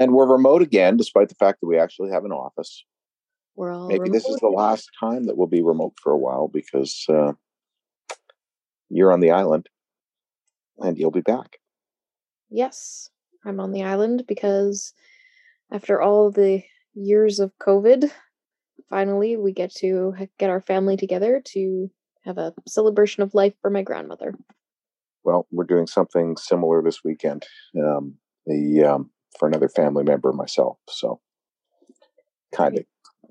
And we're remote again, despite the fact that we actually have an office. We're all Maybe this is the last time that we'll be remote for a while because uh, you're on the island and you'll be back. Yes, I'm on the island because after all the years of COVID, finally we get to get our family together to have a celebration of life for my grandmother. Well, we're doing something similar this weekend. Um, the um, for another family member myself. So kind of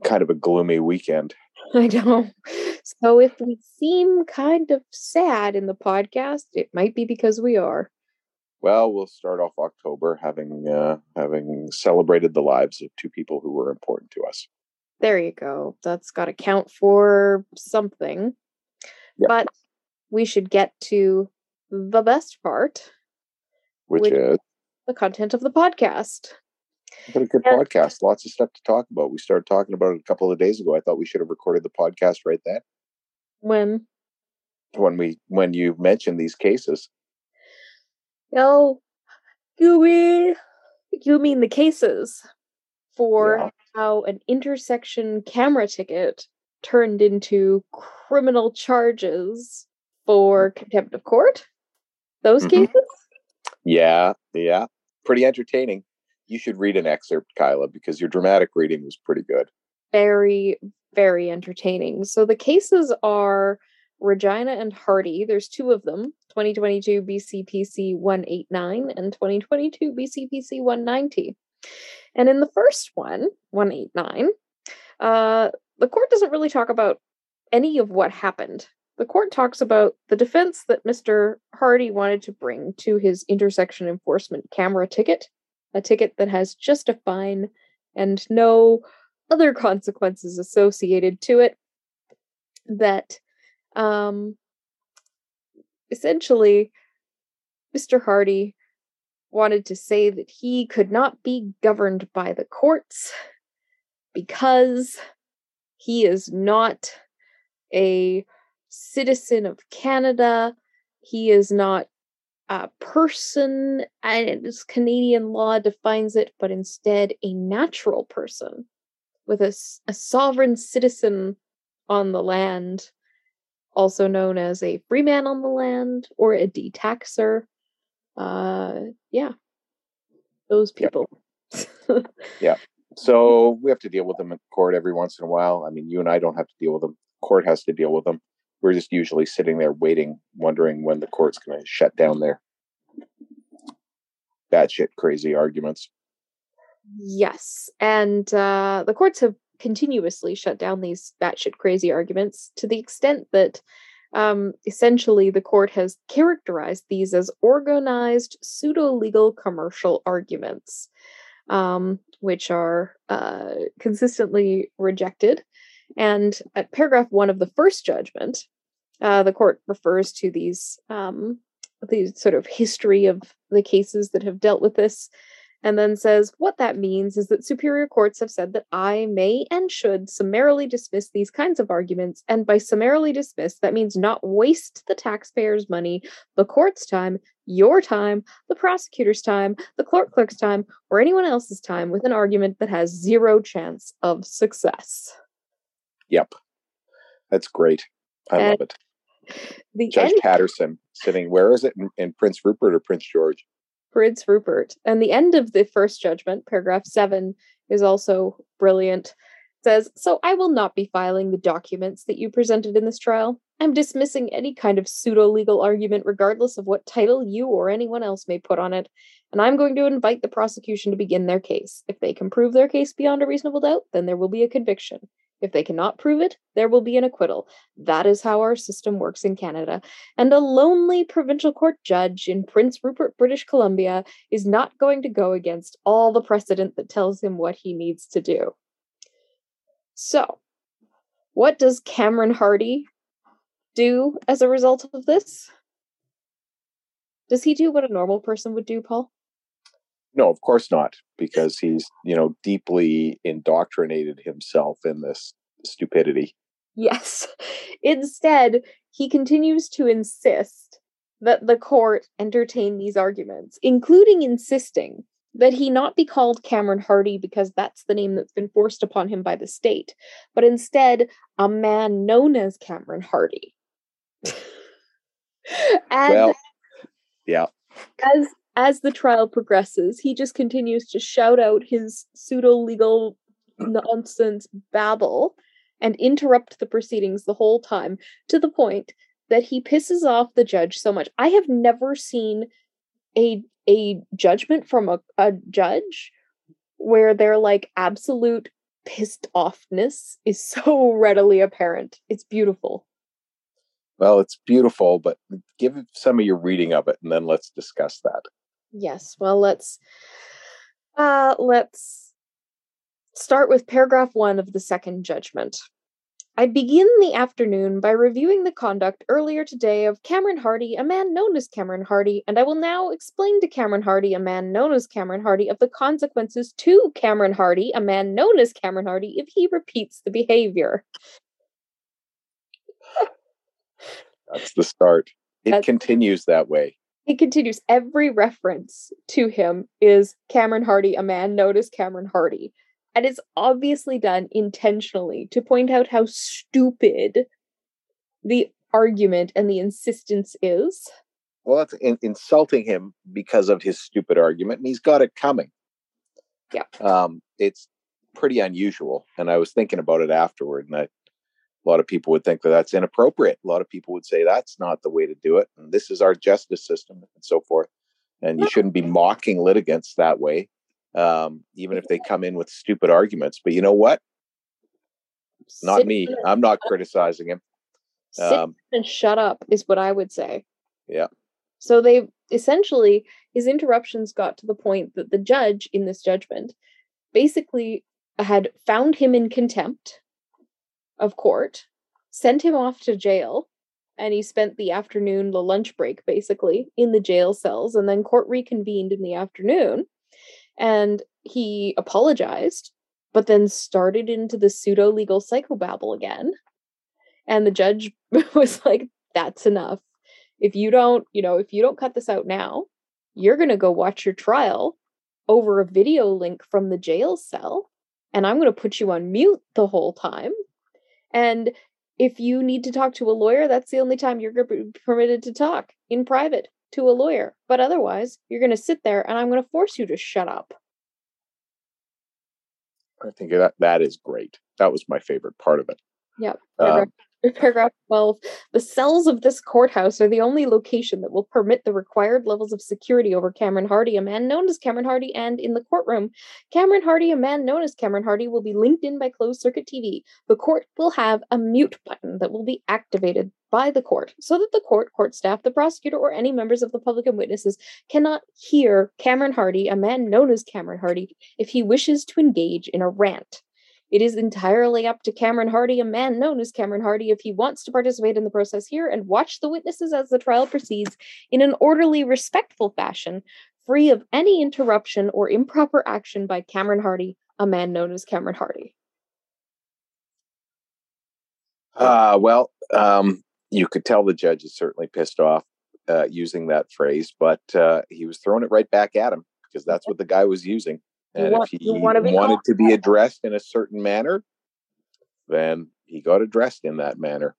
kind of a gloomy weekend. I know. So if we seem kind of sad in the podcast, it might be because we are. Well, we'll start off October having uh, having celebrated the lives of two people who were important to us. There you go. That's got to count for something. Yep. But we should get to the best part, Which Which- is the content of the podcast. What a good Yeah. podcast. Lots of stuff to talk about. We started talking about it a couple of days ago. I thought we should have recorded the podcast right then When, when we when you mentioned these cases. oh, you mean, you mean the cases for Yeah. how an intersection camera ticket turned into criminal charges for contempt of court? Those Mhm. cases? Yeah, yeah. Pretty entertaining. You should read an excerpt, Kyla, because your dramatic reading was pretty good. very, very entertaining. So the cases are Regina and Hardy. There's two of them 2022 BCPC 189 and 2022 BCPC 190. And in the first one, 189, uh, the court doesn't really talk about any of what happened. The court talks about the defense that Mr. Hardy wanted to bring to his intersection enforcement camera ticket, a ticket that has just a fine and no other consequences associated to it that um essentially Mr. Hardy wanted to say that he could not be governed by the courts because he is not a citizen of Canada. He is not a person, and as Canadian law defines it, but instead a natural person with a, a sovereign citizen on the land, also known as a free man on the land or a detaxer. Uh, yeah, those Yep. yeah. So we have to deal with them in court every once in a while. I mean, you and I don't have to deal with them. Court has to deal with them. We're just usually sitting there waiting, wondering when the court's going to shut down their batshit crazy arguments. Yes, and uh, the courts have continuously shut down these batshit crazy arguments to the extent that um, essentially the court has characterized these as organized pseudo legal commercial arguments, um, which are uh, consistently rejected. And at paragraph one of the first judgment, uh, the court refers to these um, sort of history of the cases that have dealt with this and then says what that means is that superior courts have said that I may and should summarily dismiss these kinds of arguments. And by summarily dismiss, that means not waste the taxpayers' money, the court's time, your time, the prosecutor's time, the clerk clerk's time, or anyone else's time with an argument that has zero chance of success. Yep. That's great. I And love it. The Judge end Patterson sitting, where is it? In, in Prince Rupert or Prince George? Prince Rupert. And the end of the first judgment, paragraph seven, is also brilliant. It says, So I will not be filing the documents that you presented in this trial. I'm dismissing any kind of pseudo legal argument, regardless of what title you or anyone else may put on it. And I'm going to invite the prosecution to begin their case. If they can prove their case beyond a reasonable doubt, then there will be a conviction. If they cannot prove it, there will be an acquittal. That is how our system works in Canada. And a lonely provincial court judge in Prince Rupert, British Columbia, is not going to go against all the precedent that tells him what he needs to do. So, what does Cameron Hardy do as a result of this? Does he do what a normal person would do, Paul? No, of course not, because he's, you know, deeply indoctrinated himself in this stupidity. Yes. Instead, he continues to insist that the court entertain these arguments, including insisting that he not be called Cameron Hardy because that's the name that's been forced upon him by the state, but instead a man known as Cameron Hardy. and well, yeah. As as the trial progresses, he just continues to shout out his pseudo legal nonsense babble and interrupt the proceedings the whole time to the point that he pisses off the judge so much. I have never seen a a judgment from a, a judge where their like absolute pissed offness is so readily apparent. It's beautiful. Well, it's beautiful, but give some of your reading of it and then let's discuss that. Yes. Well, let's uh let's start with paragraph 1 of the second judgment. I begin the afternoon by reviewing the conduct earlier today of Cameron Hardy, a man known as Cameron Hardy, and I will now explain to Cameron Hardy, a man known as Cameron Hardy, of the consequences to Cameron Hardy, a man known as Cameron Hardy, if he repeats the behavior. That's the start. It That's, continues that way. It continues. Every reference to him is Cameron Hardy, a man known as Cameron Hardy. And it's obviously done intentionally to point out how stupid the argument and the insistence is. Well, that's in- insulting him because of his stupid argument, and he's got it coming. Yeah. Um, it's pretty unusual. And I was thinking about it afterward, and I a lot of people would think that that's inappropriate. A lot of people would say that's not the way to do it. And this is our justice system and so forth. And you shouldn't be mocking litigants that way, um, even if they come in with stupid arguments. But you know what? Not me. I'm not criticizing him. Um, and shut up is what I would say. Yeah. So they essentially his interruptions got to the point that the judge in this judgment basically had found him in contempt of court, sent him off to jail, and he spent the afternoon, the lunch break basically, in the jail cells. And then court reconvened in the afternoon and he apologized, but then started into the pseudo legal psychobabble again. And the judge was like, that's enough. If you don't, you know, if you don't cut this out now, you're going to go watch your trial over a video link from the jail cell. And I'm going to put you on mute the whole time and if you need to talk to a lawyer, that's the only time you're permitted to talk in private to a lawyer. But otherwise, you're going to sit there and I'm going to force you to shut up. I think that that is great. That was my favorite part of it. Yep. Um, Paragraph 12 The cells of this courthouse are the only location that will permit the required levels of security over Cameron Hardy, a man known as Cameron Hardy, and in the courtroom. Cameron Hardy, a man known as Cameron Hardy, will be linked in by closed circuit TV. The court will have a mute button that will be activated by the court so that the court, court staff, the prosecutor, or any members of the public and witnesses cannot hear Cameron Hardy, a man known as Cameron Hardy, if he wishes to engage in a rant. It is entirely up to Cameron Hardy, a man known as Cameron Hardy, if he wants to participate in the process here and watch the witnesses as the trial proceeds in an orderly, respectful fashion, free of any interruption or improper action by Cameron Hardy, a man known as Cameron Hardy. Uh, well, um, you could tell the judge is certainly pissed off uh, using that phrase, but uh, he was throwing it right back at him because that's what the guy was using. And want, if he wanted to be addressed in a certain manner, then he got addressed in that manner.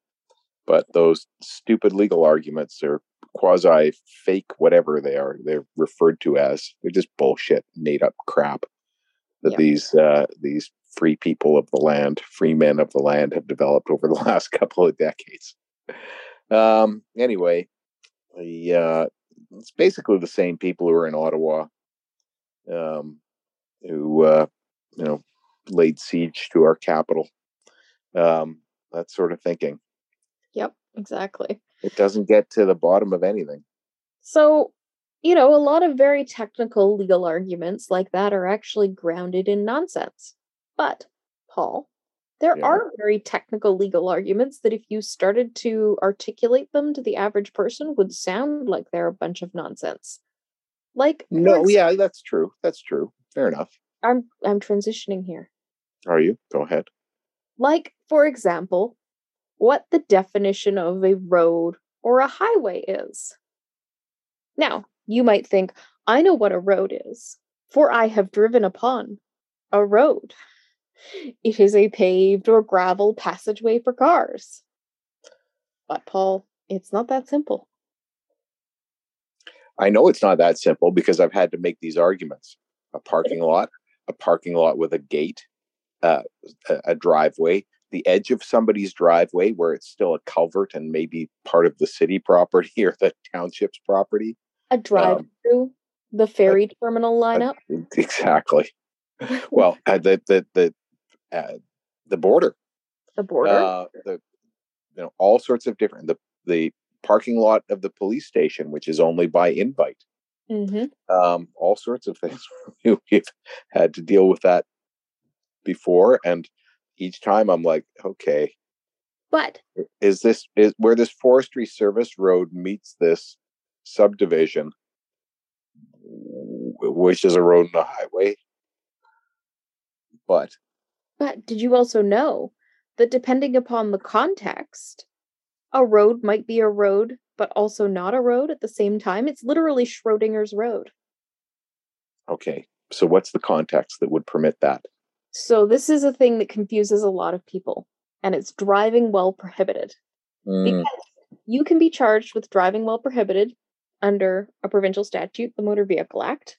But those stupid legal arguments are quasi fake, whatever they are, they're referred to as. They're just bullshit, made up crap that these uh, these free people of the land, free men of the land, have developed over the last couple of decades. Um, anyway, the uh, it's basically the same people who are in Ottawa. Um, who uh, you know laid siege to our capital Um, that sort of thinking. Yep, exactly. It doesn't get to the bottom of anything. So, you know, a lot of very technical legal arguments like that are actually grounded in nonsense. But, Paul, there Yeah. are very technical legal arguments that if you started to articulate them to the average person would sound like they're a bunch of nonsense. Like No, yeah, that's true. That's true. Fair enough. I'm I'm transitioning here. Are you? Go ahead. Like, for example, what the definition of a road or a highway is. Now, you might think, I know what a road is, for I have driven upon a road. It is a paved or gravel passageway for cars. But, Paul, it's not that simple. I know it's not that simple because I've had to make these arguments. A parking lot, a parking lot with a gate, uh, a, a driveway, the edge of somebody's driveway where it's still a culvert and maybe part of the city property or the township's property. A drive through the ferry terminal lineup. Exactly. Well, uh, the the the uh, the border, the border. uh, the you know all sorts of different the the parking lot of the police station, which is only by invite. Hmm um, all sorts of things. We've had to deal with that before, and each time I'm like, okay, But is this is where this forestry service road meets this subdivision, which is a road and a highway? But But did you also know that depending upon the context, a road might be a road, but also not a road at the same time? It's literally Schrodinger's road. okay, so what's the context that would permit that? So, this is a thing that confuses a lot of people, and it's driving while prohibited. Mm, Because you can be charged with driving while prohibited under a provincial statute, the Motor Vehicle Act.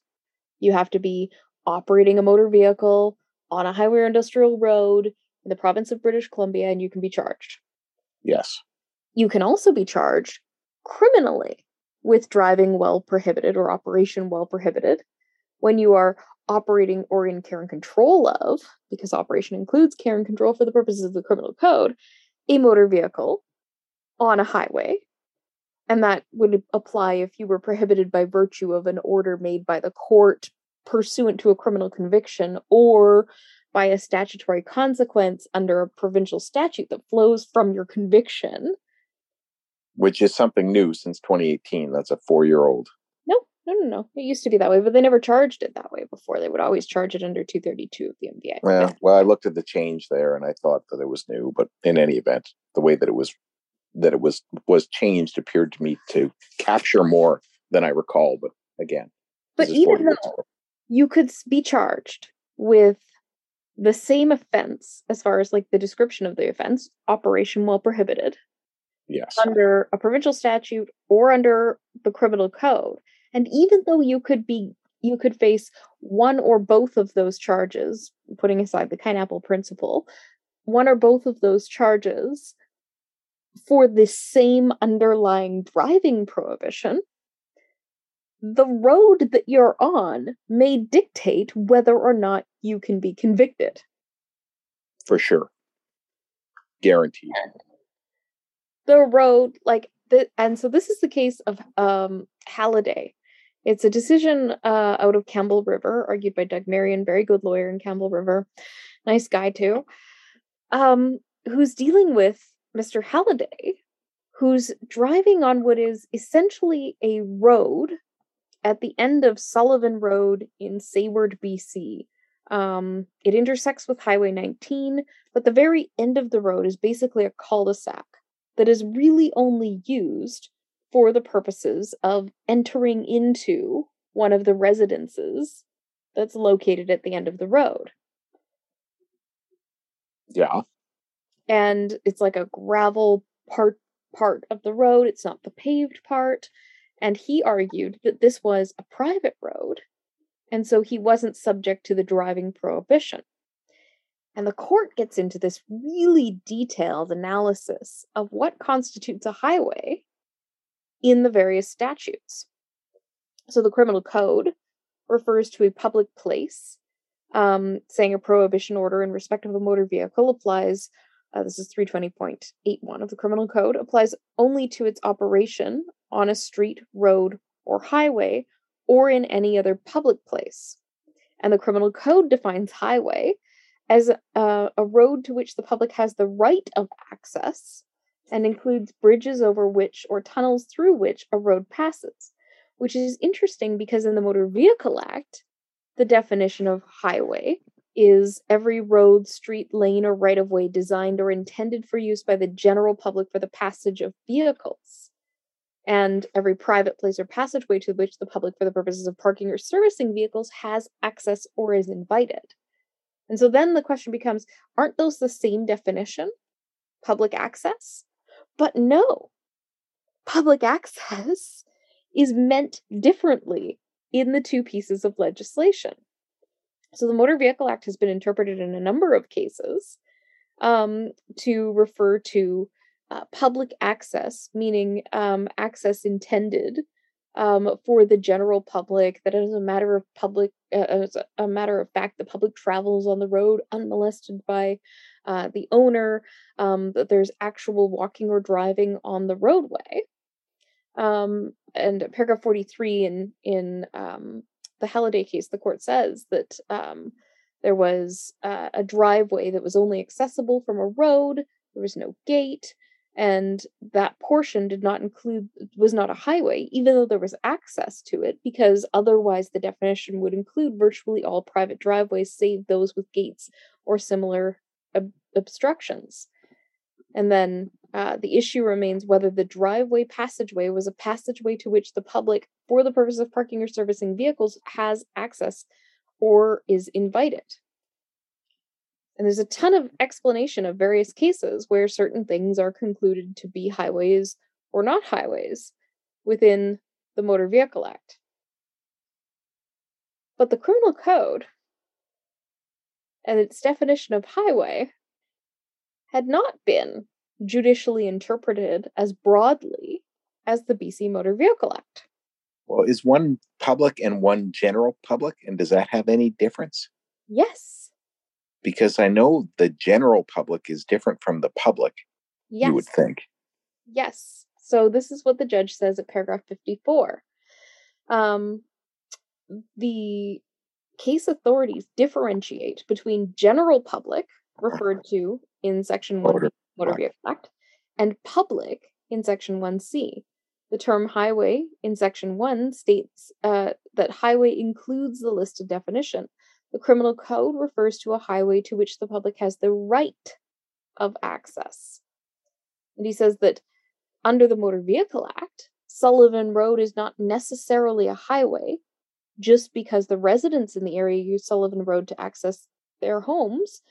You have to be operating a motor vehicle on a highway or industrial road in the province of British Columbia, and you can be charged. yes, You can also be charged criminally with driving while prohibited or operation while prohibited when you are operating or in care and control of, because operation includes care and control for the purposes of the criminal code, a motor vehicle on a highway. And that would apply if you were prohibited by virtue of an order made by the court pursuant to a criminal conviction or by a statutory consequence under a provincial statute that flows from your conviction. Which is something new since 2018. That's a four year old. No, no, no, no. It used to be that way, but they never charged it that way before. They would always charge it under 232 of the MVA. Yeah, well, I looked at the change there and I thought that it was new, but in any event, the way that it was that it was was changed appeared to me to capture more than I recall. But again, But this is 40 even though you could be charged with the same offense as far as like the description of the offense, operation while prohibited, yes, under a provincial statute or under the criminal code. And even though you could be you could face one or both of those charges, putting aside the Kienapple principle, one or both of those charges for the same underlying driving prohibition, the road that you're on may dictate whether or not you can be convicted. for sure, guaranteed. The road like the and so this is the case of um Halliday. It's a decision uh out of Campbell River, argued by Doug Marion, very good lawyer in Campbell River. Nice guy too. Um, who's dealing with Mr. Halliday, who's driving on what is essentially a road at the end of Sullivan Road in Sayward, BC. Um, it intersects with Highway 19, but the very end of the road is basically a cul-de-sac that is really only used for the purposes of entering into one of the residences that's located at the end of the road. Yeah, And it's like a gravel part part of the road, it's not the paved part. And he argued that this was a private road, and so he wasn't subject to the driving prohibition. And the court gets into this really detailed analysis of what constitutes a highway in the various statutes. So the criminal code refers to a public place, um, saying a prohibition order in respect of a motor vehicle applies uh, this is 320.81 of the Criminal Code, applies only to its operation on a street, road, or highway, or in any other public place. And the Criminal Code defines highway as a, a road to which the public has the right of access and includes bridges over which or tunnels through which a road passes, which is interesting because in the Motor Vehicle Act, the definition of highway is every road, street, lane, or right of way designed or intended for use by the general public for the passage of vehicles. And every private place or passageway to which the public, for the purposes of parking or servicing vehicles, has access or is invited. And so then the question becomes aren't those the same definition? Public access? But no, public access is meant differently in the two pieces of legislation. So the Motor Vehicle Act has been interpreted in a number of cases um, to refer to uh, public access, meaning um, access intended um, for the general public. That as a matter of public, as a matter of fact, the public travels on the road unmolested by uh, the owner. Um, that there's actual walking or driving on the roadway. Um, and paragraph 43 in in um, the Halliday case, the court says that um, there was uh, a driveway that was only accessible from a road. There was no gate and that portion did not include was not a highway even though there was access to it because otherwise the definition would include virtually all private driveways save those with gates or similar ob- obstructions. And then uh, the issue remains whether the driveway passageway was a passageway to which the public for the purpose of parking or servicing vehicles has access or is invited and there's a ton of explanation of various cases where certain things are concluded to be highways or not highways within the Motor Vehicle Act. But the Criminal Code and its definition of highway had not been judicially interpreted as broadly as the BC Motor Vehicle Act. Well, is one public and one general public? And does that have any difference? Yes because I know the general public is different from the public. Yes. You would think. Yes. So this is what the judge says at paragraph 54. Um, the case authorities differentiate between general public, referred to in Section 1 Motor, Motor Vehicle Act, and public in Section 1C. The term highway in Section 1 states uh, that highway includes the listed definition. The criminal code refers to a highway to which the public has the right of access. And he says that under the Motor Vehicle Act, Sullivan Road is not necessarily a highway just because the residents in the area use Sullivan Road to access their homes.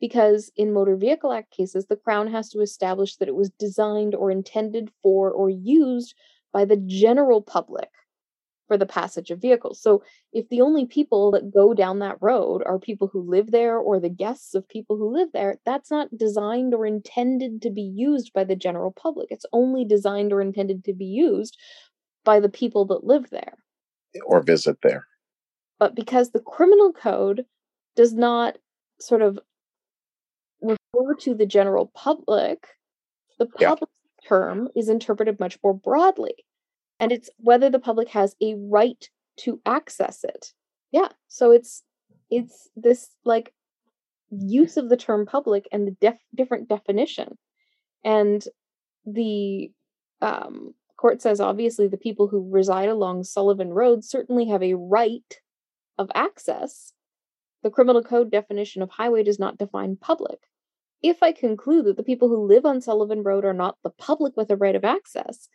Because in Motor Vehicle Act cases, the Crown has to establish that it was designed or intended for or used by the general public for the passage of vehicles. So if the only people that go down that road are people who live there or the guests of people who live there, that's not designed or intended to be used by the general public. It's only designed or intended to be used by the people that live there or visit there. But because the criminal code does not sort of refer to the general public, the public yeah. term is interpreted much more broadly and it's whether the public has a right to access it. Yeah so it's it's this like use of the term public and the def- different definition. And the um, court says obviously the people who reside along sullivan road certainly have a right of access. The criminal code definition of highway does not define public. If i conclude that the people who live on sullivan road are not the public with a right of access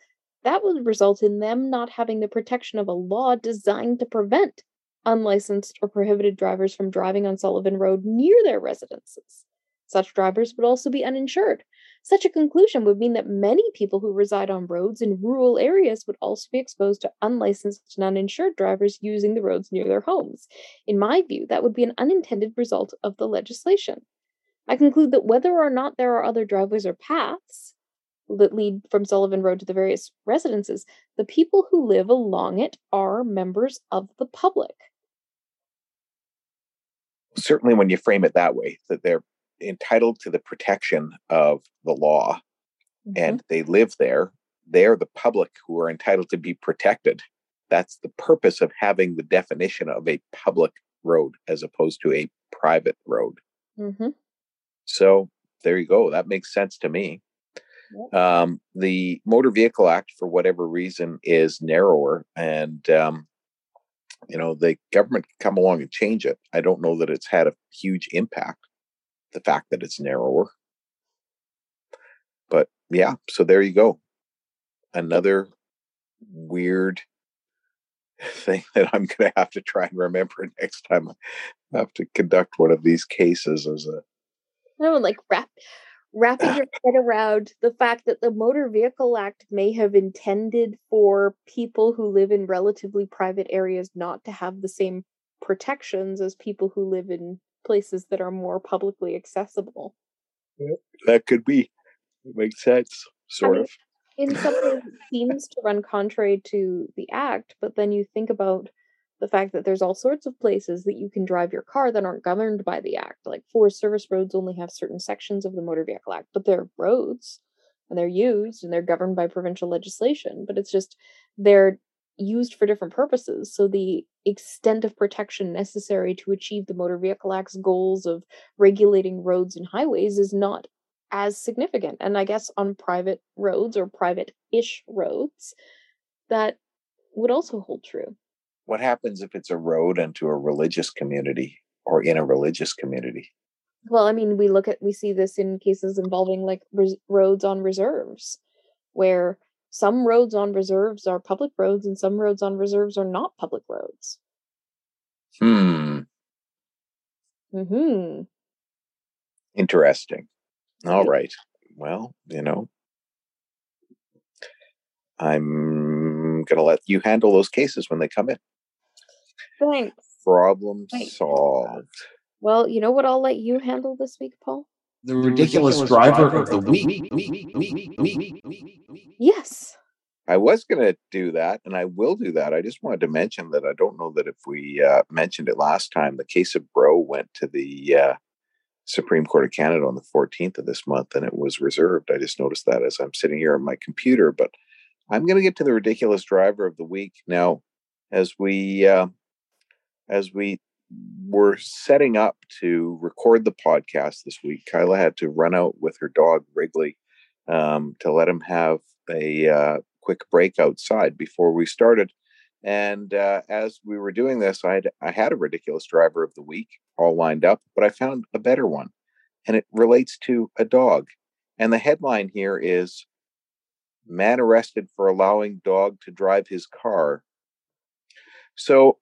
that would result in them not having the protection of a law designed to prevent unlicensed or prohibited drivers from driving on Sullivan Road near their residences. Such drivers would also be uninsured. Such a conclusion would mean that many people who reside on roads in rural areas would also be exposed to unlicensed and uninsured drivers using the roads near their homes. In my view, that would be an unintended result of the legislation. I conclude that whether or not there are other driveways or paths, that lead from Sullivan Road to the various residences, the people who live along it are members of the public. Certainly, when you frame it that way, that they're entitled to the protection of the law mm-hmm. and they live there, they're the public who are entitled to be protected. That's the purpose of having the definition of a public road as opposed to a private road. Mm-hmm. So there you go. That makes sense to me. Um, the Motor Vehicle Act, for whatever reason, is narrower, and um, you know the government can come along and change it. I don't know that it's had a huge impact. The fact that it's narrower, but yeah. So there you go. Another weird thing that I'm going to have to try and remember next time I have to conduct one of these cases as a. No, like wrap wrapping your head around the fact that the Motor Vehicle Act may have intended for people who live in relatively private areas not to have the same protections as people who live in places that are more publicly accessible. That could be. It makes sense, sort I mean, of. In some ways, it seems to run contrary to the act, but then you think about the fact that there's all sorts of places that you can drive your car that aren't governed by the act. Like Forest Service roads only have certain sections of the Motor Vehicle Act, but they're roads and they're used and they're governed by provincial legislation. But it's just they're used for different purposes. So the extent of protection necessary to achieve the Motor Vehicle Act's goals of regulating roads and highways is not as significant. And I guess on private roads or private ish roads, that would also hold true what happens if it's a road into a religious community or in a religious community? Well, I mean, we look at we see this in cases involving like res- roads on reserves, where some roads on reserves are public roads and some roads on reserves are not public roads. Hmm. Hmm. Interesting. All right. Well, you know, I'm going to let you handle those cases when they come in. Thanks. Problem Thanks. solved. Well, you know what I'll let you handle this week, Paul? The ridiculous, ridiculous driver, driver, of the week. Yes. I was going to do that, and I will do that. I just wanted to mention that I don't know that if we uh, mentioned it last time, the case of Bro went to the uh, Supreme Court of Canada on the 14th of this month, and it was reserved. I just noticed that as I'm sitting here on my computer. But I'm going to get to the ridiculous driver of the week now. As we uh, as we were setting up to record the podcast this week, Kyla had to run out with her dog Wrigley um, to let him have a uh, quick break outside before we started. And uh, as we were doing this, I had, I had a ridiculous driver of the week all lined up, but I found a better one, and it relates to a dog. And the headline here is Man arrested for allowing dog to drive his car. So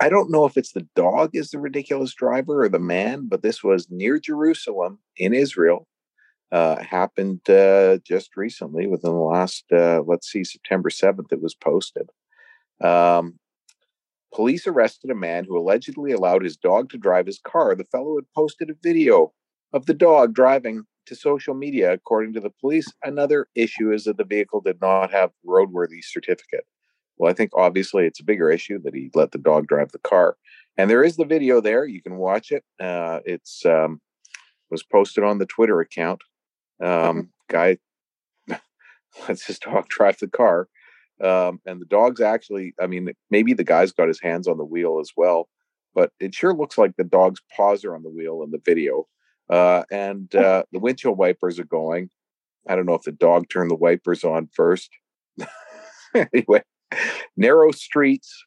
I don't know if it's the dog is the ridiculous driver or the man, but this was near Jerusalem in Israel. Uh, happened uh, just recently, within the last, uh, let's see, September 7th, it was posted. Um, police arrested a man who allegedly allowed his dog to drive his car. The fellow had posted a video of the dog driving to social media, according to the police. Another issue is that the vehicle did not have roadworthy certificate. Well, I think obviously it's a bigger issue that he let the dog drive the car. And there is the video there. You can watch it. Uh, it's um, was posted on the Twitter account. Um, guy lets his dog drive the car. Um, and the dog's actually, I mean, maybe the guy's got his hands on the wheel as well, but it sure looks like the dog's paws are on the wheel in the video. Uh, and uh, the windshield wipers are going. I don't know if the dog turned the wipers on first. anyway, narrow streets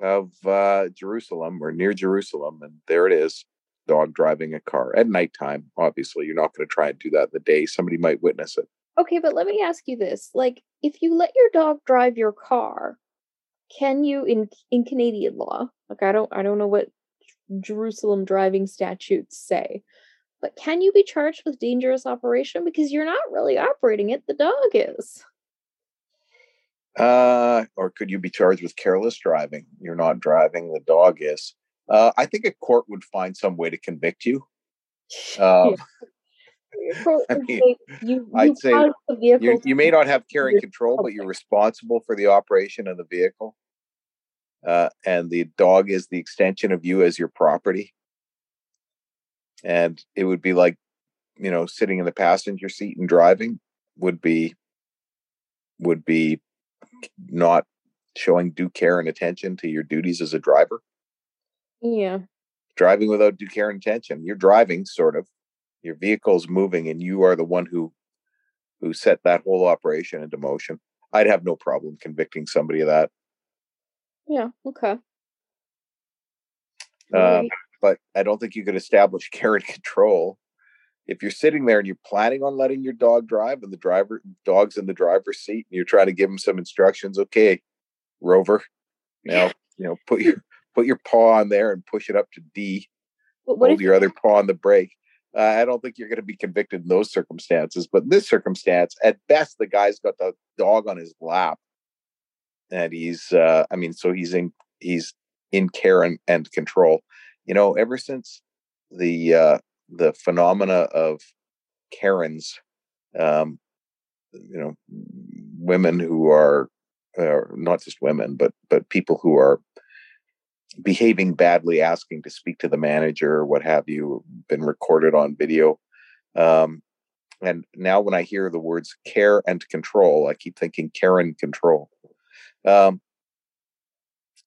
of uh, Jerusalem or near Jerusalem, and there it is, dog driving a car at nighttime. Obviously, you're not going to try and do that in the day. Somebody might witness it. Okay, but let me ask you this: like, if you let your dog drive your car, can you in in Canadian law? Like, I don't I don't know what Jerusalem driving statutes say, but can you be charged with dangerous operation because you're not really operating it? The dog is. Uh, or could you be charged with careless driving? You're not driving, the dog is. Uh, I think a court would find some way to convict you. Um, I mean, you, you I'd say you, you, may not have care and control, but you're responsible for the operation of the vehicle. Uh, and the dog is the extension of you as your property. and it would be like you know sitting in the passenger seat and driving would be would be not showing due care and attention to your duties as a driver Yeah. driving without due care and attention you're driving sort of your vehicle's moving and you are the one who who set that whole operation into motion i'd have no problem convicting somebody of that Yeah. Okay. uh, Alright. but i don't think you could establish care and control if you're sitting there and you're planning on letting your dog drive and the driver dog's in the driver's seat and you're trying to give him some instructions okay rover now you know put your put your paw on there and push it up to d what hold your other paw on the brake. Uh, i don't think you're going to be convicted in those circumstances but in this circumstance at best the guy's got the dog on his lap. And he's uh i mean so he's in he's in care and, and control. You know ever since the uh the phenomena of karens um you know women who are uh, not just women but but people who are behaving badly asking to speak to the manager or what have you been recorded on video. Um and now when i hear the words care and control i keep thinking karen control. Um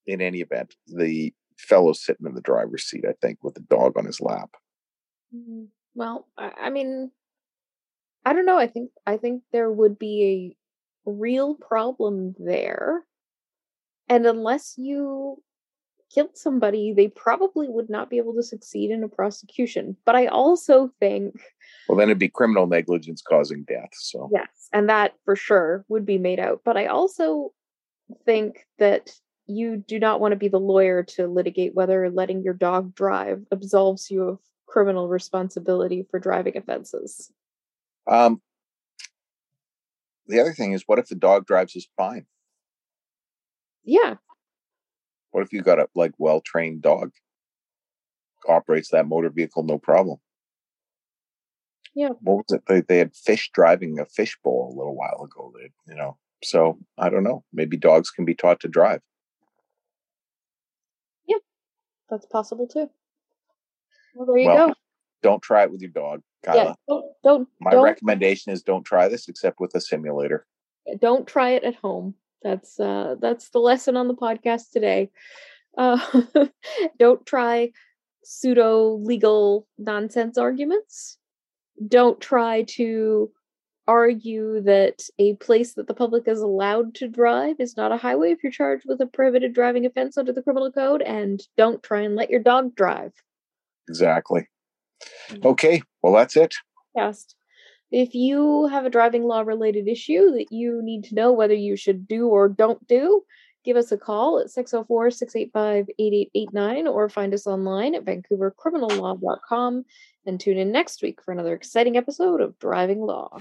in any event the fellow sitting in the driver's seat i think with the dog on his lap Mm, well, I, I mean, I don't know. I think I think there would be a real problem there, and unless you killed somebody, they probably would not be able to succeed in a prosecution. But I also think well then it'd be criminal negligence causing death so yes, and that for sure would be made out. But I also think that you do not want to be the lawyer to litigate whether letting your dog drive absolves you of criminal responsibility for driving offenses. um the other thing is what if the dog drives just fine Yeah, what if you got a like well trained dog operates that motor vehicle no problem Yeah. what was it they, they had fish driving a fish bowl a little while ago they you know so i don't know maybe dogs can be taught to drive Yeah, that's possible too. Well, there you Well, go. don't try it with your dog kyla Yeah, don't don't my don't, recommendation is don't try this except with a simulator don't try it at home. That's uh that's the lesson on the podcast today. Uh, don't try pseudo legal nonsense arguments. Don't try to argue that a place that the public is allowed to drive is not a highway if you're charged with a prohibited driving offense under the criminal code and don't try and let your dog drive. Exactly Mm. okay well that's it podcast. If you have a driving law related issue that you need to know whether you should do or don't do, give us a call at 604 685 8889 or find us online at vancouvercriminallaw.com and tune in next week for another exciting episode of Driving Law.